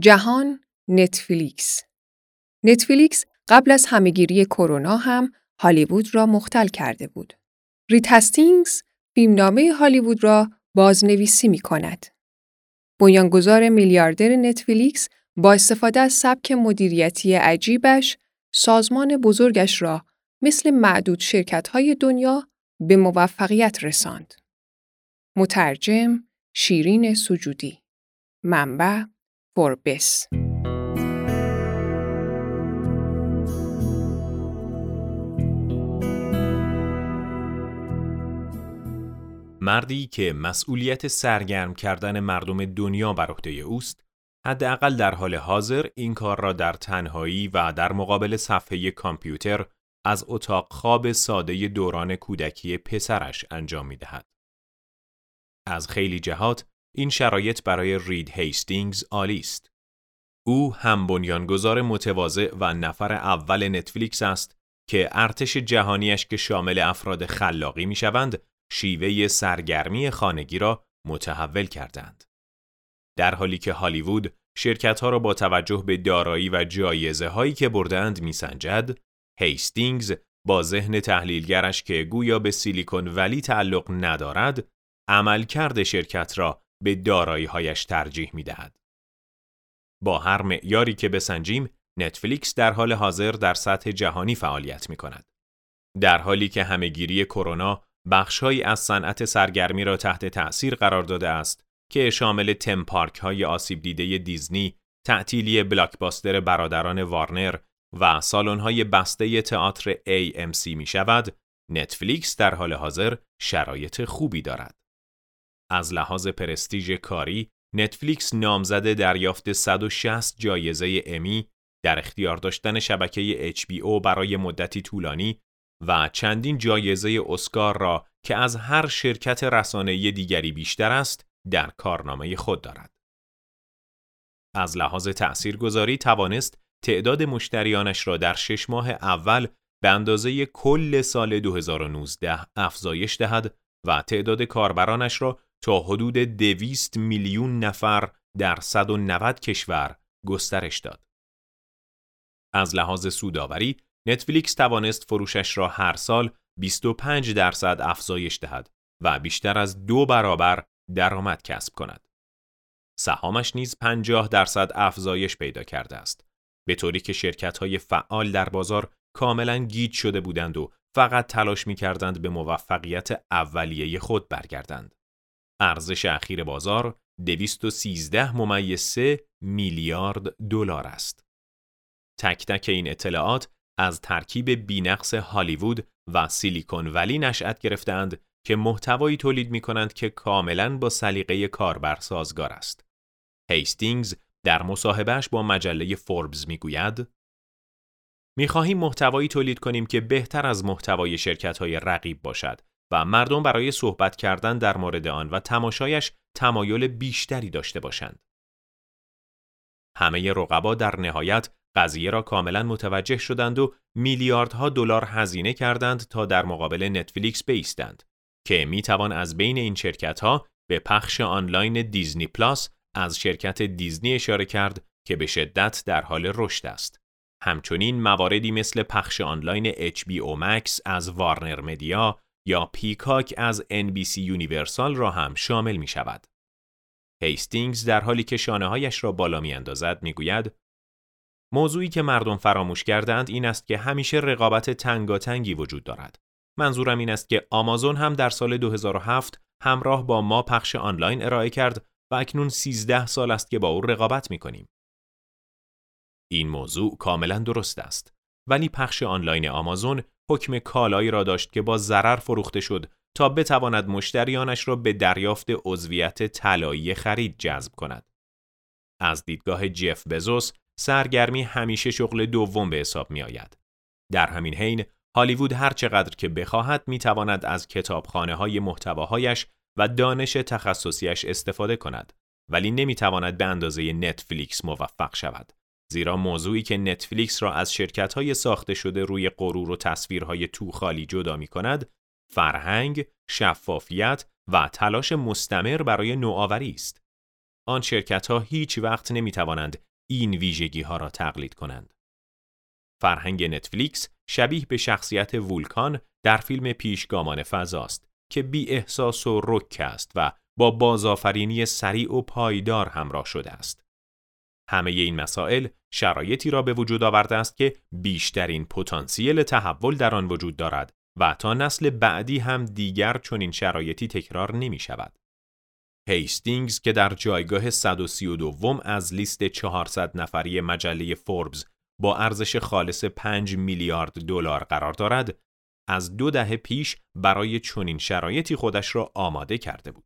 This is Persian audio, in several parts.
جهان نتفلیکس نتفلیکس قبل از همهگیری کرونا هم هالیوود را مختل کرده بود. ریت هستینگز فیلمنامه هالیوود را بازنویسی می کند. بنیانگذار میلیاردر نتفلیکس با استفاده از سبک مدیریتی عجیبش سازمان بزرگش را مثل معدود شرکت‌های دنیا به موفقیت رساند. مترجم شیرین سجودی منبع فوربس مردی که مسئولیت سرگرم کردن مردم دنیا بر عهده اوست حداقل در حال حاضر این کار را در تنهایی و در مقابل صفحه کامپیوتر از اتاق خواب ساده دوران کودکی پسرش انجام می دهد. از خیلی جهات این شرایط برای رید هیستینگز عالی است. او هم بنیانگذار متواضع و نفر اول نتفلیکس است که ارتش جهانیش که شامل افراد خلاقی می شوند شیوه سرگرمی خانگی را متحول کردند. در حالی که هالیوود شرکت ها را با توجه به دارایی و جایزه هایی که بردند میسنجد، هیستینگز با ذهن تحلیلگرش که گویا به سیلیکون ولی تعلق ندارد، عملکرد شرکت را به دارایی هایش ترجیح می دهد. با هر معیاری که بسنجیم، نتفلیکس در حال حاضر در سطح جهانی فعالیت می کند. در حالی که همهگیری کرونا بخشهایی از صنعت سرگرمی را تحت تأثیر قرار داده است که شامل تم پارک های آسیب دیده دیزنی، تعطیلی بلاکباستر برادران وارنر و سالن های بسته تئاتر AMC می شود، نتفلیکس در حال حاضر شرایط خوبی دارد. از لحاظ پرستیژ کاری، نتفلیکس نامزد دریافت 160 جایزه امی در اختیار داشتن شبکه HBO برای مدتی طولانی و چندین جایزه اسکار را که از هر شرکت رسانه‌ای دیگری بیشتر است در کارنامه خود دارد. از لحاظ تأثیرگذاری توانست تعداد مشتریانش را در شش ماه اول به اندازه کل سال 2019 افزایش دهد و تعداد کاربرانش را تا حدود 200 میلیون نفر در 190 کشور گسترش داد. از لحاظ سوداوری نتفلیکس توانست فروشش را هر سال 25 درصد افزایش دهد و بیشتر از دو برابر درآمد کسب کند. سهامش نیز 50 درصد افزایش پیدا کرده است. به طوری که شرکت های فعال در بازار کاملا گیج شده بودند و فقط تلاش می کردند به موفقیت اولیه خود برگردند. ارزش اخیر بازار 213 ممیز میلیارد دلار است. تک تک این اطلاعات از ترکیب بینقص هالیوود و سیلیکون ولی نشأت گرفتند که محتوایی تولید می کنند که کاملا با سلیقه کاربر سازگار است. هیستینگز در مصاحبهش با مجله فوربز می گوید می خواهیم محتوایی تولید کنیم که بهتر از محتوای شرکت های رقیب باشد و مردم برای صحبت کردن در مورد آن و تماشایش تمایل بیشتری داشته باشند. همه رقبا در نهایت قضیه را کاملا متوجه شدند و میلیاردها دلار هزینه کردند تا در مقابل نتفلیکس بیستند که می توان از بین این شرکت ها به پخش آنلاین دیزنی پلاس از شرکت دیزنی اشاره کرد که به شدت در حال رشد است. همچنین مواردی مثل پخش آنلاین HBO Max از وارنر مدیا یا پیکاک از NBC یونیورسال را هم شامل می شود. هیستینگز در حالی که شانه هایش را بالا می اندازد می گوید موضوعی که مردم فراموش کردند این است که همیشه رقابت تنگاتنگی وجود دارد. منظورم این است که آمازون هم در سال 2007 همراه با ما پخش آنلاین ارائه کرد و اکنون 13 سال است که با او رقابت می کنیم. این موضوع کاملا درست است. ولی پخش آنلاین آمازون حکم کالایی را داشت که با ضرر فروخته شد تا بتواند مشتریانش را به دریافت عضویت طلایی خرید جذب کند. از دیدگاه جف بزوس سرگرمی همیشه شغل دوم به حساب می آید. در همین حین هالیوود هر چقدر که بخواهد می تواند از کتابخانه های محتواهایش و دانش تخصصیش استفاده کند ولی نمی تواند به اندازه نتفلیکس موفق شود. زیرا موضوعی که نتفلیکس را از شرکت های ساخته شده روی غرور و تصویرهای تو خالی جدا می کند، فرهنگ، شفافیت و تلاش مستمر برای نوآوری است. آن شرکت ها هیچ وقت نمی توانند این ویژگی ها را تقلید کنند. فرهنگ نتفلیکس شبیه به شخصیت وولکان در فیلم پیشگامان فضاست که بی احساس و رک است و با بازآفرینی سریع و پایدار همراه شده است. همه این مسائل شرایطی را به وجود آورده است که بیشترین پتانسیل تحول در آن وجود دارد و تا نسل بعدی هم دیگر چنین شرایطی تکرار نمی شود. هیستینگز که در جایگاه 132 از لیست 400 نفری مجله فوربز با ارزش خالص 5 میلیارد دلار قرار دارد، از دو دهه پیش برای چنین شرایطی خودش را آماده کرده بود.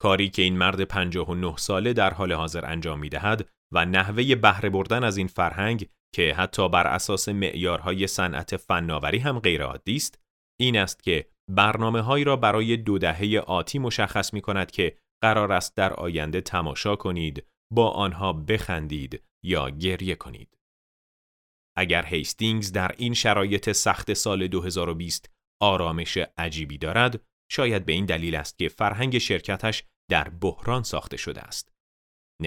کاری که این مرد 59 ساله در حال حاضر انجام می دهد و نحوه بهره بردن از این فرهنگ که حتی بر اساس معیارهای صنعت فناوری هم غیرعادی است این است که برنامه هایی را برای دو دهه آتی مشخص می کند که قرار است در آینده تماشا کنید با آنها بخندید یا گریه کنید. اگر هیستینگز در این شرایط سخت سال 2020 آرامش عجیبی دارد شاید به این دلیل است که فرهنگ شرکتش در بحران ساخته شده است.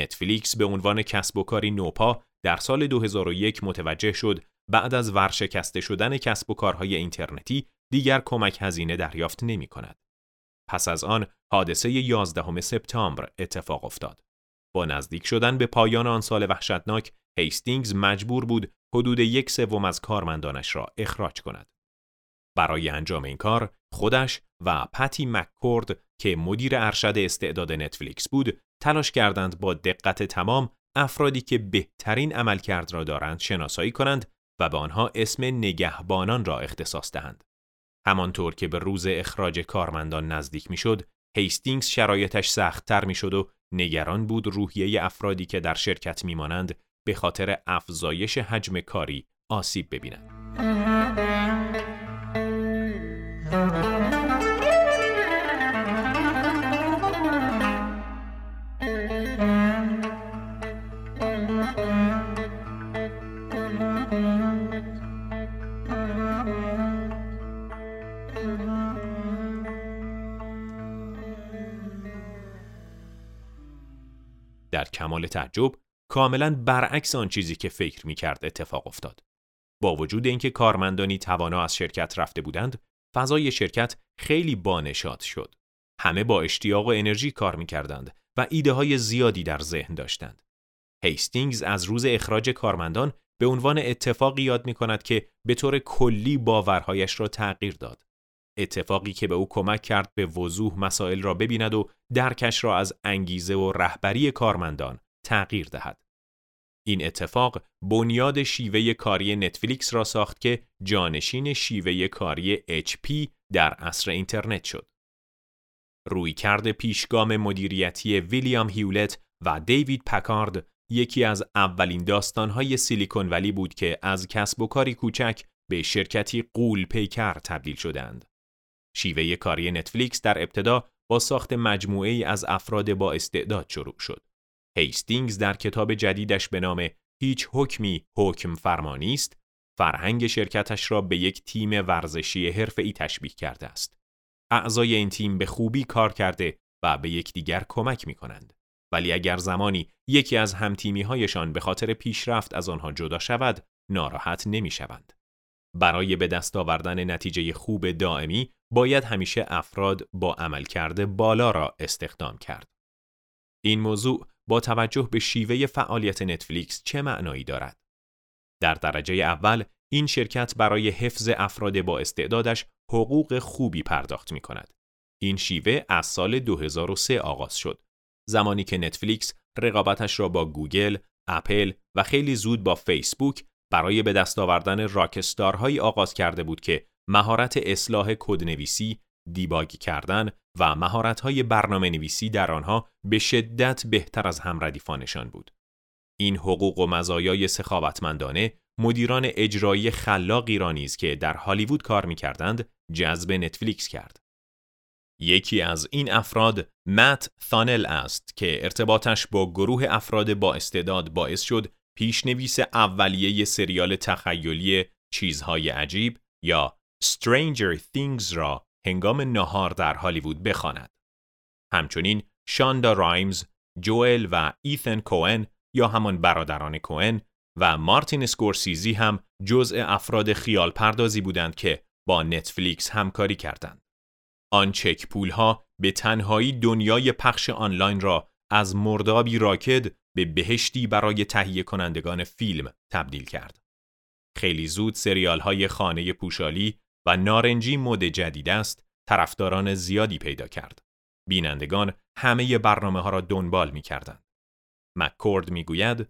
نتفلیکس به عنوان کسب و کاری نوپا در سال 2001 متوجه شد بعد از ورشکسته شدن کسب و کارهای اینترنتی دیگر کمک هزینه دریافت نمی کند. پس از آن حادثه 11 سپتامبر اتفاق افتاد. با نزدیک شدن به پایان آن سال وحشتناک، هیستینگز مجبور بود حدود یک سوم از کارمندانش را اخراج کند. برای انجام این کار خودش و پتی مککورد که مدیر ارشد استعداد نتفلیکس بود تلاش کردند با دقت تمام افرادی که بهترین عملکرد را دارند شناسایی کنند و به آنها اسم نگهبانان را اختصاص دهند. همانطور که به روز اخراج کارمندان نزدیک می‌شد، هیستینگز شرایطش سختتر می‌شد و نگران بود روحیه افرادی که در شرکت میمانند به خاطر افزایش حجم کاری آسیب ببینند. در کمال تعجب کاملا برعکس آن چیزی که فکر می کرد اتفاق افتاد. با وجود اینکه کارمندانی توانا از شرکت رفته بودند، فضای شرکت خیلی بانشاد شد. همه با اشتیاق و انرژی کار می کردند و ایده های زیادی در ذهن داشتند. هیستینگز از روز اخراج کارمندان به عنوان اتفاقی یاد می کند که به طور کلی باورهایش را تغییر داد. اتفاقی که به او کمک کرد به وضوح مسائل را ببیند و درکش را از انگیزه و رهبری کارمندان تغییر دهد. این اتفاق بنیاد شیوه کاری نتفلیکس را ساخت که جانشین شیوه کاری HP در عصر اینترنت شد. روی کرد پیشگام مدیریتی ویلیام هیولت و دیوید پکارد یکی از اولین داستانهای سیلیکون ولی بود که از کسب و کاری کوچک به شرکتی قول پیکر تبدیل شدند. شیوه کاری نتفلیکس در ابتدا با ساخت مجموعه ای از افراد با استعداد شروع شد. هیستینگز در کتاب جدیدش به نام هیچ حکمی حکم فرمانی است، فرهنگ شرکتش را به یک تیم ورزشی حرفه‌ای تشبیه کرده است. اعضای این تیم به خوبی کار کرده و به یکدیگر کمک می کنند. ولی اگر زمانی یکی از همتیمی هایشان به خاطر پیشرفت از آنها جدا شود، ناراحت نمی شوند. برای به دست آوردن نتیجه خوب دائمی باید همیشه افراد با عملکرد بالا را استخدام کرد. این موضوع با توجه به شیوه فعالیت نتفلیکس چه معنایی دارد؟ در درجه اول این شرکت برای حفظ افراد با استعدادش حقوق خوبی پرداخت می کند. این شیوه از سال 2003 آغاز شد. زمانی که نتفلیکس رقابتش را با گوگل، اپل و خیلی زود با فیسبوک برای به دست آوردن راکستارهایی آغاز کرده بود که مهارت اصلاح کدنویسی، دیباگ کردن و مهارت‌های برنامه نویسی در آنها به شدت بهتر از همردیفانشان بود. این حقوق و مزایای سخاوتمندانه مدیران اجرایی خلاقی را که در هالیوود کار می‌کردند جذب نتفلیکس کرد. یکی از این افراد مت ثانل است که ارتباطش با گروه افراد با استعداد باعث شد پیشنویس اولیه سریال تخیلی چیزهای عجیب یا Stranger Things را هنگام نهار در هالیوود بخواند. همچنین شاندا رایمز، جوئل و ایثن کوئن یا همان برادران کوئن و مارتین اسکورسیزی هم جزء افراد خیال پردازی بودند که با نتفلیکس همکاری کردند. آن چک پول ها به تنهایی دنیای پخش آنلاین را از مردابی راکد به بهشتی برای تهیه کنندگان فیلم تبدیل کرد. خیلی زود سریال های خانه پوشالی و نارنجی مد جدید است طرفداران زیادی پیدا کرد. بینندگان همه برنامه ها را دنبال می کردند. مککورد می گوید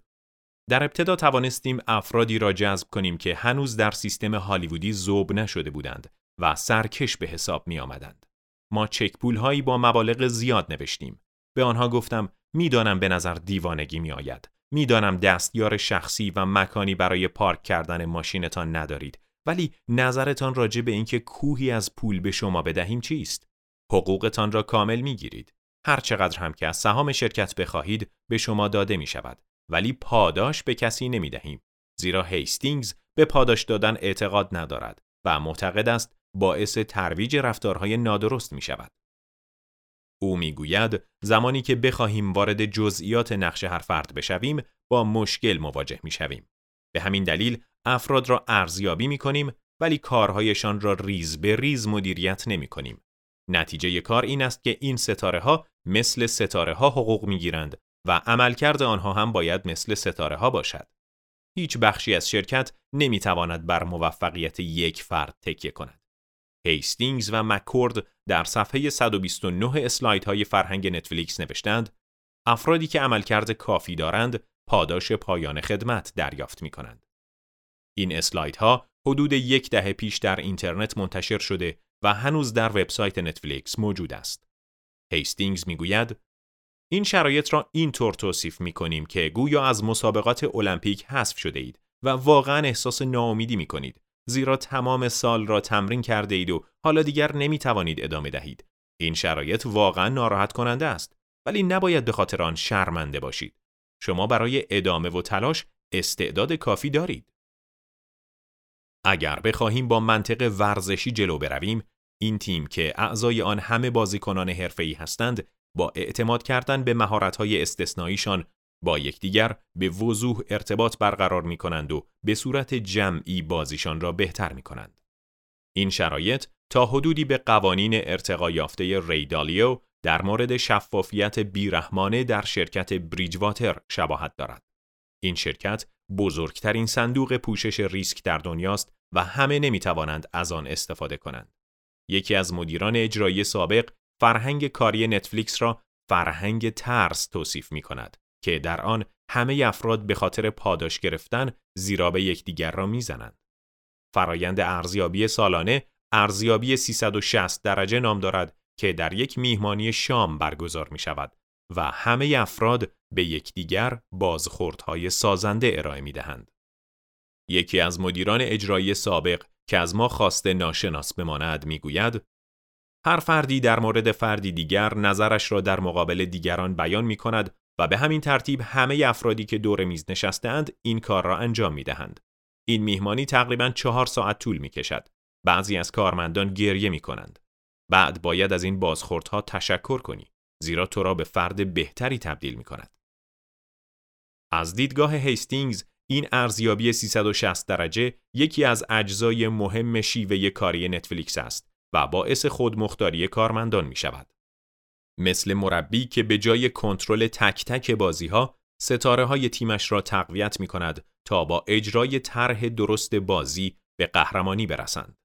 در ابتدا توانستیم افرادی را جذب کنیم که هنوز در سیستم هالیوودی زوب نشده بودند و سرکش به حساب می آمدند. ما چک پول هایی با مبالغ زیاد نوشتیم. به آنها گفتم می‌دانم به نظر دیوانگی می آید. می‌دانم دستیار شخصی و مکانی برای پارک کردن ماشینتان ندارید ولی نظرتان راجع به اینکه کوهی از پول به شما بدهیم چیست؟ حقوقتان را کامل می گیرید. هر چقدر هم که از سهام شرکت بخواهید به شما داده می شود ولی پاداش به کسی نمی دهیم. زیرا هیستینگز به پاداش دادن اعتقاد ندارد و معتقد است باعث ترویج رفتارهای نادرست می شود. او می‌گوید زمانی که بخواهیم وارد جزئیات نقش هر فرد بشویم با مشکل مواجه می شویم. به همین دلیل افراد را ارزیابی می کنیم ولی کارهایشان را ریز به ریز مدیریت نمی کنیم. نتیجه کار این است که این ستاره ها مثل ستاره ها حقوق می گیرند و عملکرد آنها هم باید مثل ستاره ها باشد. هیچ بخشی از شرکت نمی تواند بر موفقیت یک فرد تکیه کند. هیستینگز و مکورد در صفحه 129 اسلاید های فرهنگ نتفلیکس نوشتند افرادی که عملکرد کافی دارند پاداش پایان خدمت دریافت می کنند. این اسلایدها حدود یک دهه پیش در اینترنت منتشر شده و هنوز در وبسایت نتفلیکس موجود است. هیستینگز می‌گوید این شرایط را اینطور توصیف می کنیم که گویا از مسابقات المپیک حذف شده اید و واقعا احساس ناامیدی می کنید زیرا تمام سال را تمرین کرده اید و حالا دیگر نمی توانید ادامه دهید. این شرایط واقعا ناراحت کننده است ولی نباید به خاطر آن شرمنده باشید. شما برای ادامه و تلاش استعداد کافی دارید. اگر بخواهیم با منطق ورزشی جلو برویم، این تیم که اعضای آن همه بازیکنان حرفه‌ای هستند، با اعتماد کردن به مهارت‌های استثناییشان با یکدیگر به وضوح ارتباط برقرار می کنند و به صورت جمعی بازیشان را بهتر می کنند. این شرایط تا حدودی به قوانین ارتقا یافته ریدالیو در مورد شفافیت بیرحمانه در شرکت بریجواتر شباهت دارد. این شرکت بزرگترین صندوق پوشش ریسک در دنیاست و همه نمی توانند از آن استفاده کنند. یکی از مدیران اجرایی سابق فرهنگ کاری نتفلیکس را فرهنگ ترس توصیف می کند که در آن همه افراد به خاطر پاداش گرفتن زیرا به یکدیگر را می‌زنند. فرایند ارزیابی سالانه ارزیابی 360 درجه نام دارد که در یک میهمانی شام برگزار می شود و همه افراد به یکدیگر بازخوردهای سازنده ارائه می دهند. یکی از مدیران اجرایی سابق که از ما خواسته ناشناس بماند می‌گوید هر فردی در مورد فردی دیگر نظرش را در مقابل دیگران بیان می کند و به همین ترتیب همه افرادی که دور میز نشستهاند این کار را انجام می دهند. این میهمانی تقریبا چهار ساعت طول می کشد. بعضی از کارمندان گریه می کنند. بعد باید از این بازخوردها تشکر کنی زیرا تو را به فرد بهتری تبدیل می کند. از دیدگاه هیستینگز این ارزیابی 360 درجه یکی از اجزای مهم شیوه کاری نتفلیکس است و باعث خودمختاری کارمندان می شود. مثل مربی که به جای کنترل تک تک بازی ها ستاره های تیمش را تقویت می کند تا با اجرای طرح درست بازی به قهرمانی برسند.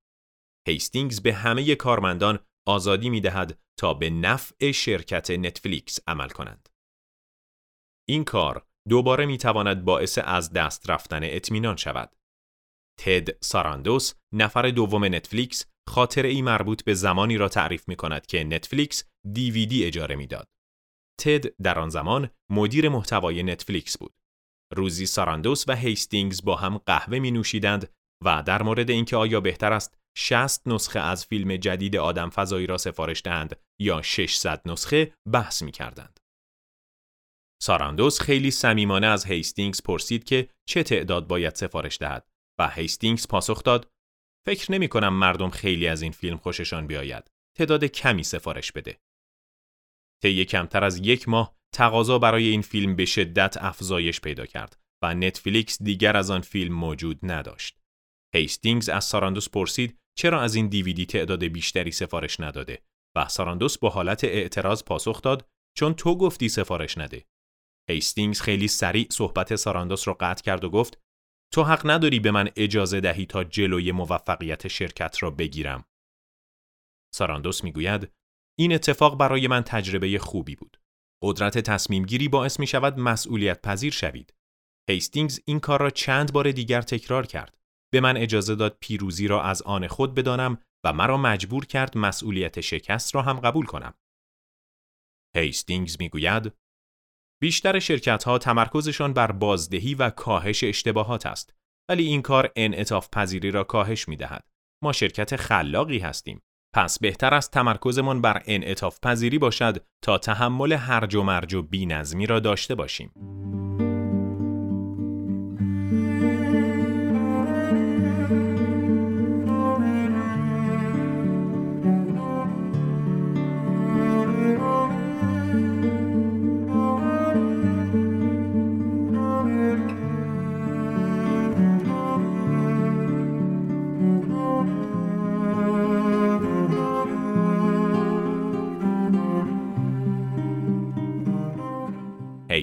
هیستینگز به همه کارمندان آزادی می دهد تا به نفع شرکت نتفلیکس عمل کنند. این کار دوباره می تواند باعث از دست رفتن اطمینان شود. تد ساراندوس نفر دوم نتفلیکس خاطره ای مربوط به زمانی را تعریف می کند که نتفلیکس دیویدی اجاره می‌داد. تد در آن زمان مدیر محتوای نتفلیکس بود. روزی ساراندوس و هیستینگز با هم قهوه می نوشیدند و در مورد اینکه آیا بهتر است 60 نسخه از فیلم جدید آدم فضایی را سفارش دهند یا 600 نسخه بحث می کردند. ساراندوس خیلی صمیمانه از هیستینگز پرسید که چه تعداد باید سفارش دهد و هیستینگز پاسخ داد فکر نمی کنم مردم خیلی از این فیلم خوششان بیاید. تعداد کمی سفارش بده. طی کمتر از یک ماه تقاضا برای این فیلم به شدت افزایش پیدا کرد و نتفلیکس دیگر از آن فیلم موجود نداشت. هیستینگز از ساراندوس پرسید چرا از این دیویدی تعداد بیشتری سفارش نداده و ساراندوس با حالت اعتراض پاسخ داد چون تو گفتی سفارش نده. هیستینگز خیلی سریع صحبت ساراندوس را قطع کرد و گفت تو حق نداری به من اجازه دهی تا جلوی موفقیت شرکت را بگیرم. ساراندوس می‌گوید این اتفاق برای من تجربه خوبی بود. قدرت تصمیم گیری باعث می شود مسئولیت پذیر شوید. هیستینگز این کار را چند بار دیگر تکرار کرد. به من اجازه داد پیروزی را از آن خود بدانم و مرا مجبور کرد مسئولیت شکست را هم قبول کنم. هیستینگز می‌گوید بیشتر شرکت ها تمرکزشان بر بازدهی و کاهش اشتباهات است ولی این کار انعطاف پذیری را کاهش می دهد. ما شرکت خلاقی هستیم. پس بهتر است تمرکزمان بر انعطاف پذیری باشد تا تحمل هرج و مرج و بینظمی را داشته باشیم.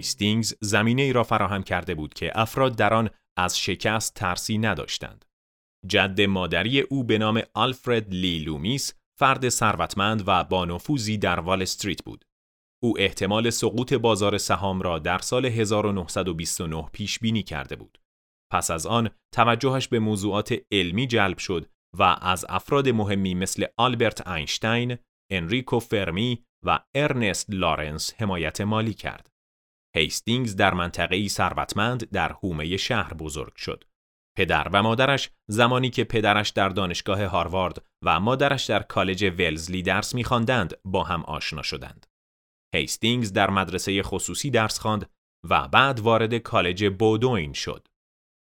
هیستینگز زمینه ای را فراهم کرده بود که افراد در آن از شکست ترسی نداشتند. جد مادری او به نام آلفرد لی لومیس فرد ثروتمند و با نفوذی در وال استریت بود. او احتمال سقوط بازار سهام را در سال 1929 پیش بینی کرده بود. پس از آن توجهش به موضوعات علمی جلب شد و از افراد مهمی مثل آلبرت اینشتین، انریکو فرمی و ارنست لارنس حمایت مالی کرد. هیستینگز در منطقه ثروتمند در حومه شهر بزرگ شد. پدر و مادرش زمانی که پدرش در دانشگاه هاروارد و مادرش در کالج ولزلی درس می‌خواندند با هم آشنا شدند. هیستینگز در مدرسه خصوصی درس خواند و بعد وارد کالج بودوین شد.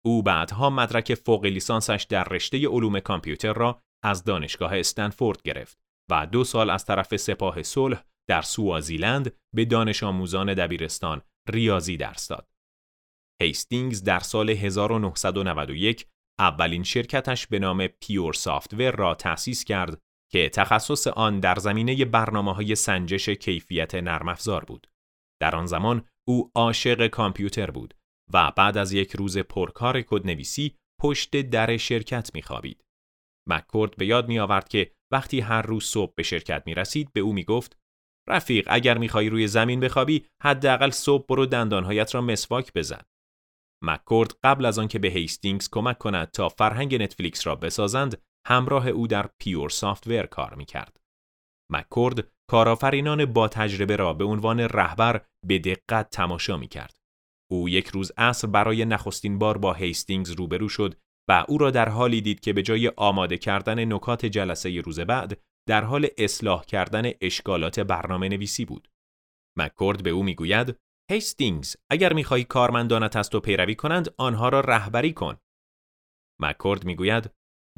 او بعدها مدرک فوق لیسانسش در رشته علوم کامپیوتر را از دانشگاه استنفورد گرفت و دو سال از طرف سپاه صلح در سوازیلند به دانش آموزان دبیرستان ریاضی درس داد. هیستینگز در سال 1991 اولین شرکتش به نام Pure Software را تأسیس کرد که تخصص آن در زمینه برنامه های سنجش کیفیت نرم افزار بود. در آن زمان او عاشق کامپیوتر بود و بعد از یک روز پرکار کدنویسی پشت در شرکت میخوابید. مکورد به یاد می آورد که وقتی هر روز صبح به شرکت می رسید به او می گفت رفیق اگر می‌خوای روی زمین بخوابی حداقل صبح برو دندانهایت را مسواک بزن. مکورد قبل از آنکه به هیستینگز کمک کند تا فرهنگ نتفلیکس را بسازند همراه او در Pure Software کار می‌کرد. مکورد کارآفرینان با تجربه را به عنوان رهبر به دقت تماشا می‌کرد. او یک روز عصر برای نخستین بار با هیستینگز روبرو شد و او را در حالی دید که به جای آماده کردن نکات جلسه روز بعد در حال اصلاح کردن اشکالات برنامه نویسی بود. مکورد به او می‌گوید هیستینگز اگر می‌خواهی کارمندانت از تو پیروی کنند آنها را رهبری کن. مکورد می‌گوید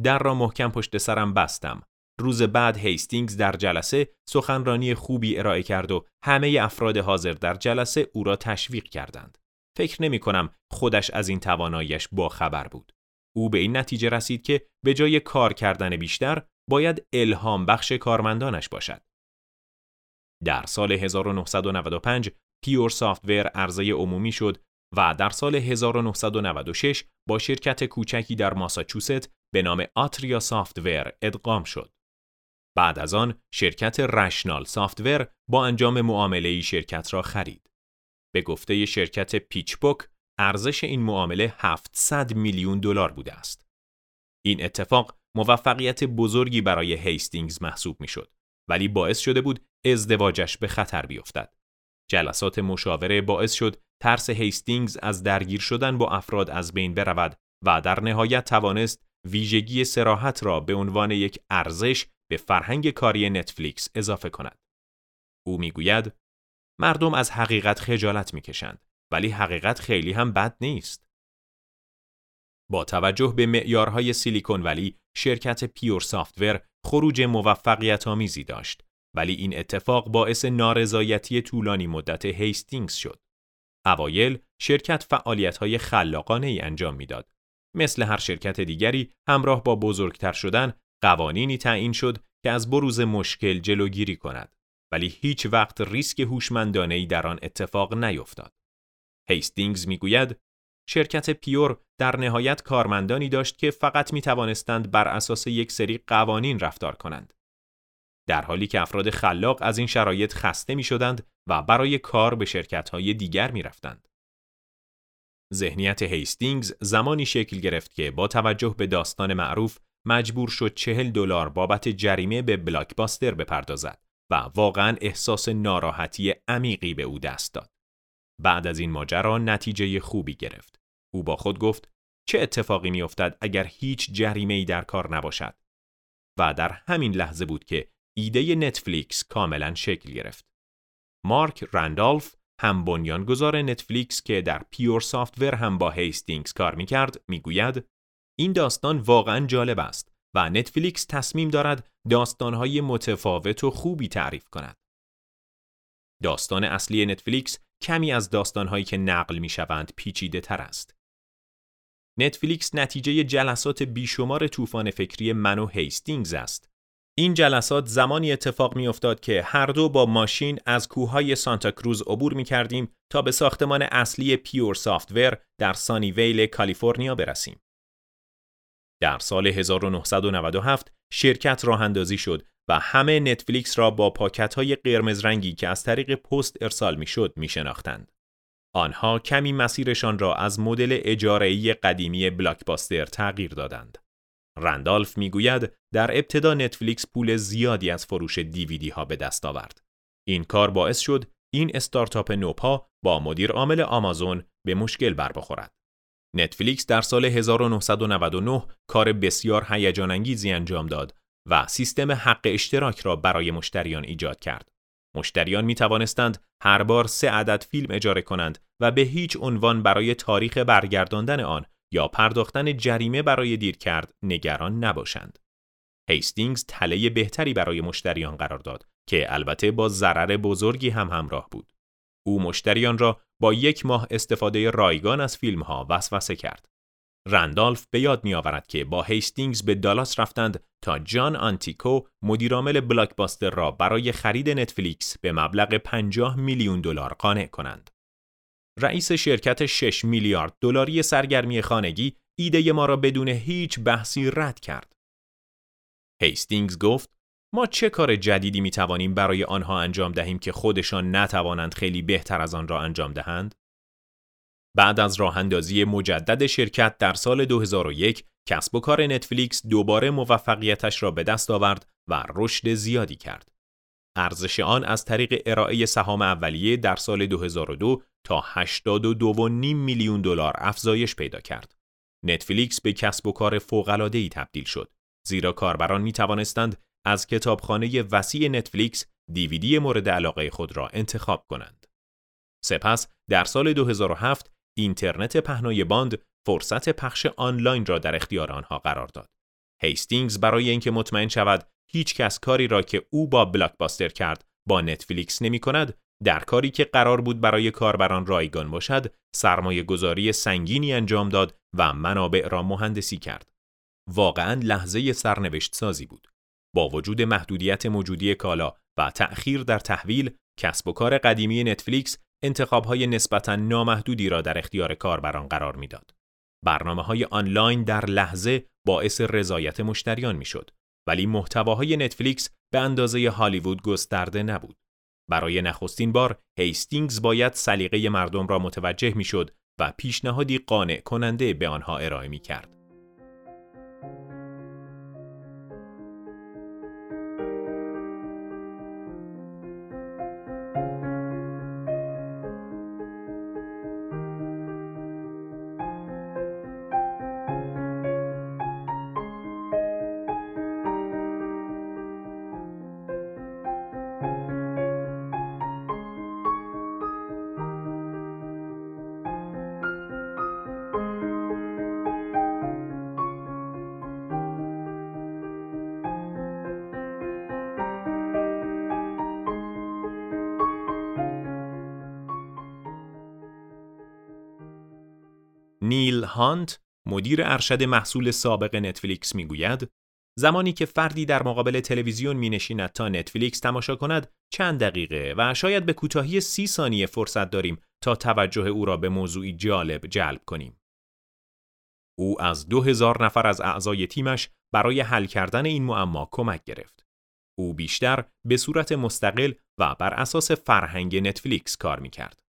در را محکم پشت سرم بستم. روز بعد هیستینگز در جلسه سخنرانی خوبی ارائه کرد و همه افراد حاضر در جلسه او را تشویق کردند. فکر نمی کنم خودش از این تواناییش با خبر بود. او به این نتیجه رسید که به جای کار کردن بیشتر باید الهام بخش کارمندانش باشد. در سال 1995 پیور سافتور عرضه عمومی شد و در سال 1996 با شرکت کوچکی در ماساچوست به نام آتریا سافتور ادغام شد. بعد از آن شرکت رشنال سافتور با انجام معامله شرکت را خرید. به گفته شرکت PitchBook ارزش این معامله 700 میلیون دلار بوده است. این اتفاق موفقیت بزرگی برای هیستینگز محسوب می‌شد ولی باعث شده بود ازدواجش به خطر بیفتد. جلسات مشاوره باعث شد ترس هیستینگز از درگیر شدن با افراد از بین برود و در نهایت توانست ویژگی صراحت را به عنوان یک ارزش به فرهنگ کاری نتفلیکس اضافه کند. او می‌گوید مردم از حقیقت خجالت می‌کشند ولی حقیقت خیلی هم بد نیست. با توجه به معیارهای سیلیکون ولی شرکت پیور سافتور خروج موفقیت آمیزی داشت ولی این اتفاق باعث نارضایتی طولانی مدت هیستینگز شد. اوایل شرکت فعالیت‌های خلاقانه ای انجام می‌داد. مثل هر شرکت دیگری همراه با بزرگتر شدن قوانینی تعیین شد که از بروز مشکل جلوگیری کند ولی هیچ وقت ریسک هوشمندانه ای در آن اتفاق نیفتاد. هیستینگز می‌گوید شرکت Pure در نهایت کارمندانی داشت که فقط می توانستند بر اساس یک سری قوانین رفتار کنند. در حالی که افراد خلاق از این شرایط خسته می شدند و برای کار به شرکت های دیگر می رفتند. ذهنیت هیستینگز زمانی شکل گرفت که با توجه به داستان معروف مجبور شد چهل دلار بابت جریمه به Blockbuster بپردازد و واقعا احساس ناراحتی عمیقی به او دست داد. بعد از این ماجرا نتیجه خوبی گرفت. او با خود گفت چه اتفاقی میافتد اگر هیچ جریمه ای در کار نباشد؟ و در همین لحظه بود که ایده نتفلیکس کاملا شکل گرفت. مارک رندالف هم بنیانگذار نتفلیکس که در Pure Software هم با هیستینگز کار می‌کرد می‌گوید این داستان واقعا جالب است و نتفلیکس تصمیم دارد داستانهای متفاوت و خوبی تعریف کند. داستان اصلی نتفلیکس کمی از داستانهایی که نقل می شوند پیچیده تر است. نتفلیکس نتیجه جلسات بیشمار طوفان فکری من و هیستینگز است. این جلسات زمانی اتفاق می افتاد که هر دو با ماشین از کوههای سانتا کروز عبور می کردیم تا به ساختمان اصلی Pure Software در سانی ویل کالیفرنیا برسیم. در سال 1997 شرکت راه اندازی شد و همه نتفلیکس را با پاکت های قرمز رنگی که از طریق پست ارسال می شد می شناختند. آنها کمی مسیرشان را از مدل اجاره‌ای قدیمی بلاکباستر تغییر دادند. رندالف می‌گوید در ابتدا نتفلیکس پول زیادی از فروش دیویدی ها به دست آورد. این کار باعث شد این استارتاپ نوپا با مدیر عامل آمازون به مشکل بر بخورد. نتفلیکس در سال 1999 کار بسیار هیجان انگیزی انجام داد و سیستم حق اشتراک را برای مشتریان ایجاد کرد. مشتریان می توانستند هر بار سه عدد فیلم اجاره کنند و به هیچ عنوان برای تاریخ برگرداندن آن یا پرداختن جریمه برای دیر کرد نگران نباشند. هیستینگز تله بهتری برای مشتریان قرار داد که البته با ضرر بزرگی هم همراه بود. او مشتریان را با یک ماه استفاده رایگان از فیلم ها وسوسه کرد. رندالف به یاد می آورد که با هیستینگز به دالاس رفتند تا جان آنتیوکو مدیرعامل Blockbuster را برای خرید نتفلیکس به مبلغ 50 میلیون دلار قانع کنند. رئیس شرکت 6 میلیارد دلاری سرگرمی خانگی ایده ما را بدون هیچ بحثی رد کرد. هیستینگز گفت ما چه کار جدیدی می توانیم برای آنها انجام دهیم که خودشان نتوانند خیلی بهتر از آن را انجام دهند؟ بعد از راه اندازی مجدد شرکت در سال 2001 کسب و کار نتفلیکس دوباره موفقیتش را به دست آورد و رشد زیادی کرد. ارزش آن از طریق ارائه سهام اولیه در سال 2002 تا 82.5 میلیون دلار افزایش پیدا کرد. نتفلیکس به کسب و کار فوق‌العاده‌ای تبدیل شد. زیرا کاربران می توانستند از کتابخانه وسیع نتفلیکس دیویدی مورد علاقه خود را انتخاب کنند. سپس در سال 2007 اینترنت پهنای باند فرصت پخش آنلاین را در اختیار آنها قرار داد. هیستینگز برای اینکه مطمئن شود هیچ کس کاری را که او با Blockbuster کرد با نتفلیکس نمی کند در کاری که قرار بود برای کاربران رایگان باشد سرمایه گذاری سنگینی انجام داد و منابع را مهندسی کرد. واقعا لحظه سرنوشت سازی بود. با وجود محدودیت موجودی کالا و تأخیر در تحویل کسب و کار قدیمی نتفلیکس انتخابهای نسبتا نامحدودی را در اختیار کاربران قرار می‌داد. برنامه های آنلاین در لحظه باعث رضایت مشتریان می‌شد ولی محتواهای نتفلیکس به اندازه هالیوود گسترده نبود. برای نخستین بار هیستینگز باید سلیقه مردم را متوجه می‌شد و پیشنهادی قانع کننده به آنها ارائه می کرد. نیل هانت مدیر ارشد محصول سابق نتفلیکس می‌گوید زمانی که فردی در مقابل تلویزیون می نشیند تا نتفلیکس تماشا کند چند دقیقه و شاید به کوتاهی سی ثانیه فرصت داریم تا توجه او را به موضوعی جالب جلب کنیم. او از دو هزار نفر از اعضای تیمش برای حل کردن این معما کمک گرفت. او بیشتر به صورت مستقل و بر اساس فرهنگ نتفلیکس کار می کرد.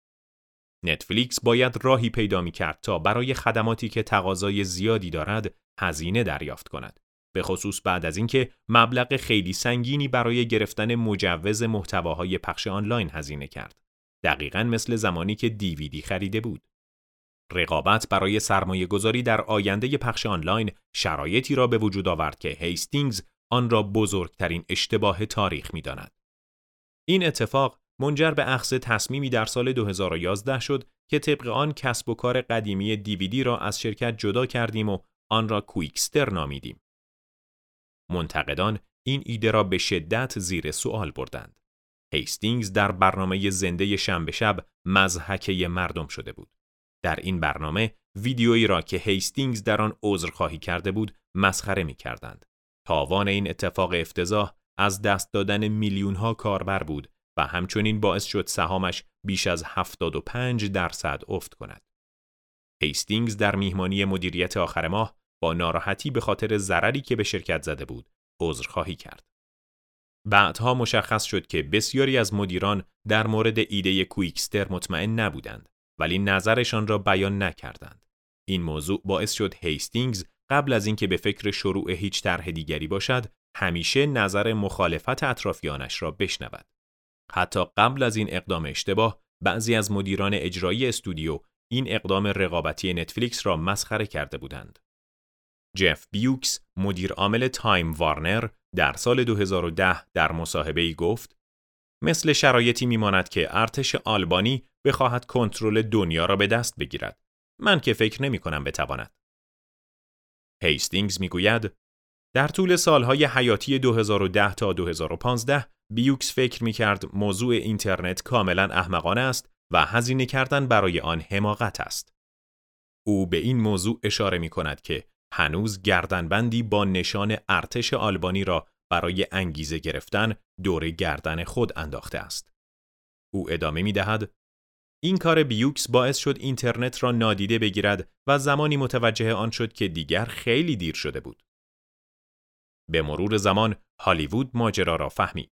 نتفلیکس باید راهی پیدا می کرد تا برای خدماتی که تقاضای زیادی دارد هزینه دریافت کند. به خصوص بعد از اینکه مبلغ خیلی سنگینی برای گرفتن مجوز محتواهای پخش آنلاین هزینه کرد. دقیقا مثل زمانی که دیویدی خریده بود. رقابت برای سرمایه گذاری در آینده پخش آنلاین شرایطی را به وجود آورد که هیستینگز آن را بزرگترین اشتباه تاریخ می داند. این اتفاق منجر به اخذ تصمیمی در سال 2011 شد که طبق آن کسب و کار قدیمی دیویدی را از شرکت جدا کردیم و آن را Qwikster نامیدیم. منتقدان این ایده را به شدت زیر سوال بردند. هیستینگز در برنامه زنده شنبه شب مضحکه مردم شده بود. در این برنامه ویدیویی را که هیستینگز در آن عذرخواهی کرده بود مسخره می کردند. تاوان این اتفاق افتضاح از دست دادن میلیون ها کاربر بود و همچنین باعث شد سهامش بیش از 75 درصد افت کند. هیستینگز در میهمانی مدیریت آخر ماه با ناراحتی به خاطر ضرری که به شرکت زده بود عذرخواهی کرد. بعدها مشخص شد که بسیاری از مدیران در مورد ایده کویکستر مطمئن نبودند ولی نظرشان را بیان نکردند. این موضوع باعث شد هیستینگز قبل از اینکه به فکر شروع هیچ طرح دیگری باشد همیشه نظر مخالفت اطرافیانش را بشنود. حتی قبل از این اقدام اشتباه بعضی از مدیران اجرایی استودیو این اقدام رقابتی نتفلیکس را مسخره کرده بودند. جف بیوکس مدیر عامل تایم وارنر در سال 2010 در مصاحبه ای گفت مثل شرایطی میماند که ارتش آلبانی بخواهد کنترل دنیا را به دست بگیرد. من که فکر نمی کنم بتواند. هیستینگز می‌گوید در طول سالهای حیاتی 2010 تا 2015 بیوکس فکر می کرد موضوع اینترنت کاملا احمقانه است و هزینه کردن برای آن حماقت است. او به این موضوع اشاره می کند که هنوز گردنبندی با نشان ارتش آلبانی را برای انگیزه گرفتن دور گردن خود انداخته است. او ادامه می دهد این کار بیوکس باعث شد اینترنت را نادیده بگیرد و زمانی متوجه آن شد که دیگر خیلی دیر شده بود. به مرور زمان هالیوود ماجرا را فهمید.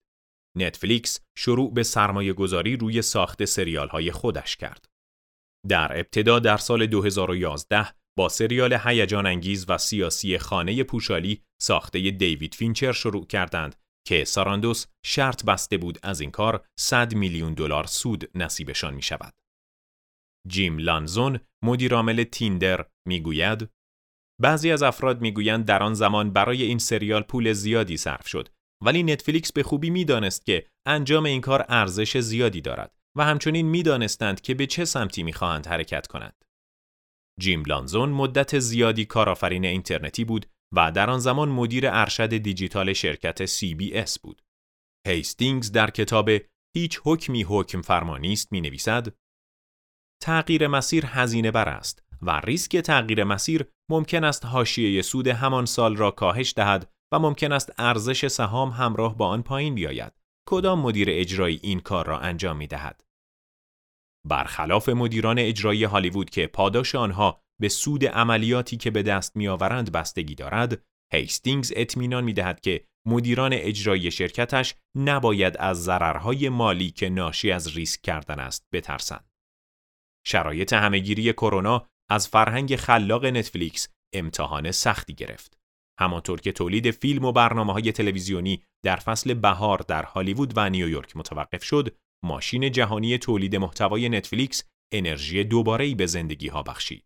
نتفلیکس شروع به سرمایه گذاری روی ساخت سریال های خودش کرد. در ابتدا در سال 2011 با سریال هیجان انگیز و سیاسی خانه پوشالی ساخته دیوید فینچر شروع کردند که ساراندوس شرط بسته بود از این کار 100 میلیون دلار سود نصیبشان می شود. جیم لانزون مدیرعامل تیندر می‌گوید بعضی از افراد می‌گویند در آن زمان برای این سریال پول زیادی صرف شد ولی نتفلیکس به خوبی می‌دانست که انجام این کار ارزش زیادی دارد و همچنین می‌دانستند که به چه سمتی می‌خواهند حرکت کنند. جیم لانزون مدت زیادی کارآفرین اینترنتی بود و در آن زمان مدیر ارشد دیجیتال شرکت CBS بود. هیستینگز در کتاب هیچ حکمی حکم فرمانی است می نویسد تغییر مسیر هزینه بر است و ریسک تغییر مسیر ممکن است حاشیه سود همان سال را کاهش دهد و ممکن است ارزش سهام همراه با آن پایین بیاید. کدام مدیر اجرایی این کار را انجام می دهد؟ برخلاف مدیران اجرایی هالیوود که پاداش آنها به سود عملیاتی که به دست میآورند بستگی دارد، هیستینگز اطمینان می دهد که مدیران اجرایی شرکتش نباید از ضررهای مالی که ناشی از ریسک کردن است بترسند. شرایط همهگیری کرونا از فرهنگ خلاق نتفلیکس امتحان سختی گرفت. همانطور که تولید فیلم و برنامه های تلویزیونی در فصل بهار در هالیوود و نیویورک متوقف شد، ماشین جهانی تولید محتوای نتفلیکس انرژی دوباره‌ای به زندگی ها بخشید.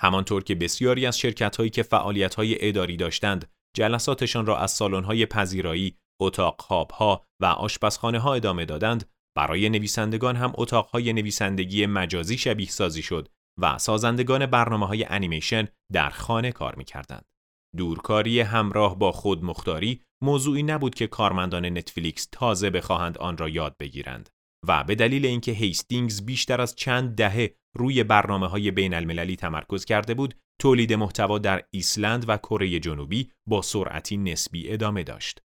همانطور که بسیاری از شرکت هایی که فعالیت های اداری داشتند، جلساتشان را از سالن های پذیرایی، اتاق خواب ها و آشپزخانه ها ادامه دادند، برای نویسندگان هم اتاق های نویسندگی مجازی شبیه سازی شد و سازندگان برنامه های انیمیشن در خانه کار می کردند. دورکاری همراه با خود مختاری موضوعی نبود که کارمندان نتفلیکس تازه بخواهند آن را یاد بگیرند. و به دلیل اینکه هیستینگز بیشتر از چند دهه روی برنامه های بین المللی تمرکز کرده بود، تولید محتوا در ایسلند و کره جنوبی با سرعتی نسبی ادامه داشت.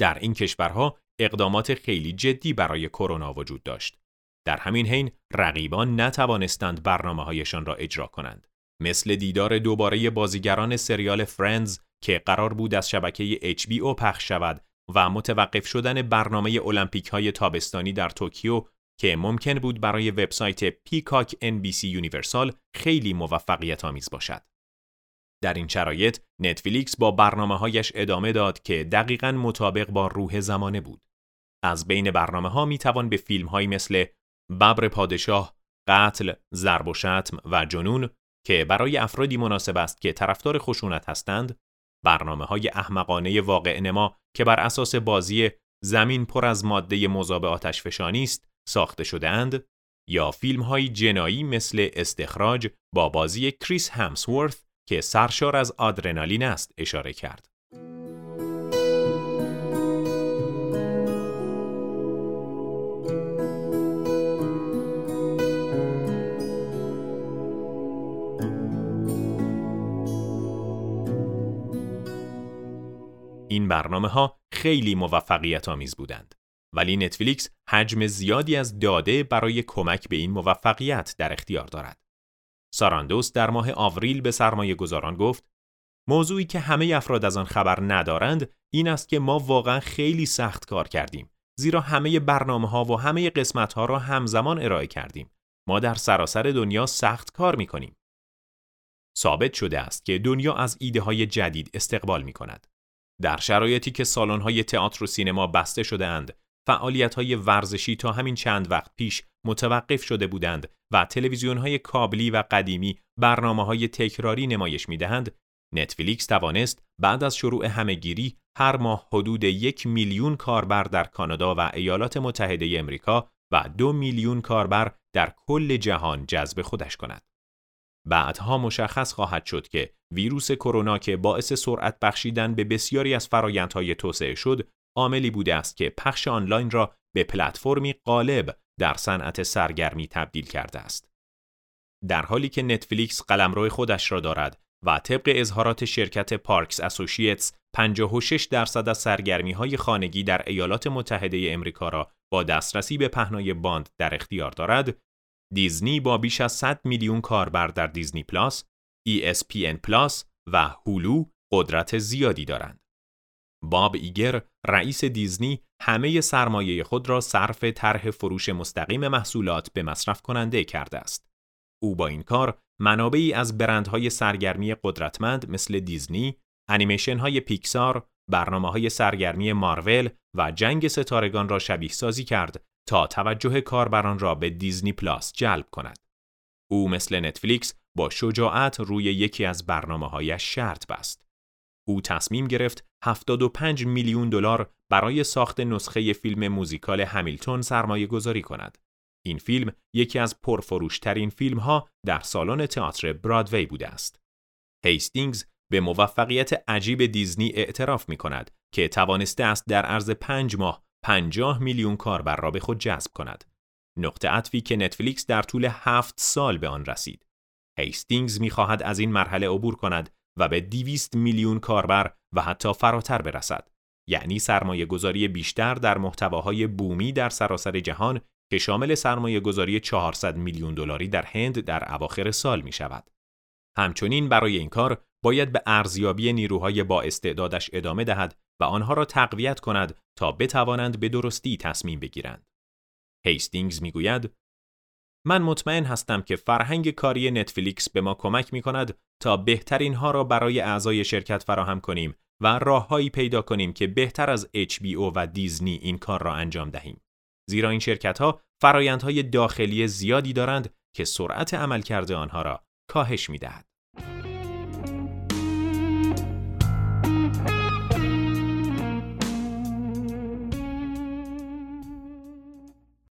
در این کشورها اقدامات خیلی جدی برای کرونا وجود داشت. در همین حین رقیبان نتوانستند برنامه هایشان را اجرا کنند. مثل دیدار دوباره بازیگران سریال فرندز که قرار بود از شبکه HBO پخش شود و متوقف شدن برنامه المپیک های تابستانی در توکیو که ممکن بود برای وبسایت پیکاک NBC یونیورسال خیلی موفقیت آمیز باشد. در این شرایط نتفلیکس با برنامه هایش ادامه داد که دقیقا مطابق با روح زمانه بود. از بین برنامه ها می توان به فیلم هایی مثل ببر پادشاه، قتل، ضرب و شتم و جنون که برای افرادی مناسب است که طرفدار خشونت هستند، برنامه های احمقانه واقع نما که بر اساس بازی زمین پر از ماده مذاب آتش فشانی است ساخته شده اند یا فیلم های جنایی مثل استخراج با بازی کریس همسورث که سرشار از آدرنالین است اشاره کرد. این برنامه ها خیلی موفقیت آمیز بودند. ولی نتفلیکس حجم زیادی از داده برای کمک به این موفقیت در اختیار دارد. ساراندوس در ماه آوریل به سرمایه گذاران گفت موضوعی که همه افراد از آن خبر ندارند این است که ما واقعا خیلی سخت کار کردیم زیرا همه برنامه ها و همه قسمت ها را همزمان ارائه کردیم ما در سراسر دنیا سخت کار می کنیم ثابت شده است که دنیا از ایده های جدید استقبال می کند در شرایطی که سالن های تئاتر و سینما بسته شده اند فعالیت های ورزشی تا همین چند وقت پیش متوقف شده بودند و تلویزیون های کابلی و قدیمی برنامه های تکراری نمایش می دهند، نتفلیکس توانست بعد از شروع همهگیری هر ماه حدود یک میلیون کاربر در کانادا و ایالات متحده امریکا و دو میلیون کاربر در کل جهان جذب خودش کند. بعدها مشخص خواهد شد که ویروس کرونا که باعث سرعت بخشیدن به بسیاری از فرایندهای توسعه شد عاملی بوده است که پخش آنلاین را به پلتفرمی غالب در صنعت سرگرمی تبدیل کرده است. در حالی که نتفلیکس قلمرو خودش را دارد و طبق اظهارات شرکت پارکس اسوسییتس 56 درصد از سرگرمی های خانگی در ایالات متحده امریکا را با دسترسی به پهنای باند در اختیار دارد، دیزنی با بیش از 100 میلیون کاربر در دیزنی پلاس، ESPN پلاس و هولو قدرت زیادی دارند. باب ایگر رئیس دیزنی همه سرمایه خود را صرف طرح فروش مستقیم محصولات به مصرف کننده کرده است. او با این کار منابعی از برندهای سرگرمی قدرتمند مثل دیزنی، انیمیشن های پیکسار، برنامه های سرگرمی مارول و جنگ ستارگان را شبیه سازی کرد تا توجه کاربران را به دیزنی پلاس جلب کند. او مثل نتفلیکس با شجاعت روی یکی از برنامه هایش شرط بست. او تصمیم گرفت 75 میلیون دلار برای ساخت نسخه فیلم موزیکال همیلتون سرمایه گذاری کند. این فیلم یکی از پرفروشترین فیلم ها در سالن تئاتر برادوی بوده است. هیستینگز به موفقیت عجیب دیزنی اعتراف می کند که توانسته است در عرض پنج ماه 50 میلیون کاربر را به خود جذب کند. نقطه عطفی که نتفلیکس در طول هفت سال به آن رسید. هیستینگز می خواهد از این مرحله عبور کند و به 200 میلیون کاربر و حتی فراتر برسد. یعنی سرمایه گذاری بیشتر در محتواهای بومی در سراسر جهان که شامل سرمایه گذاری 400 میلیون دلاری در هند در اواخر سال می شود. همچنین برای این کار باید به ارزیابی نیروهای با استعدادش ادامه دهد و آنها را تقویت کند تا بتوانند به درستی تصمیم بگیرند. هیستینگز می‌گوید من مطمئن هستم که فرهنگ کاری نتفلیکس به ما کمک می کند تا بهترین ها را برای اعضای شرکت فراهم کنیم و راههایی پیدا کنیم که بهتر از HBO و دیزنی این کار را انجام دهیم. زیرا این شرکت ها فرایندهای داخلی زیادی دارند که سرعت عملکرد آنها را کاهش می دهد.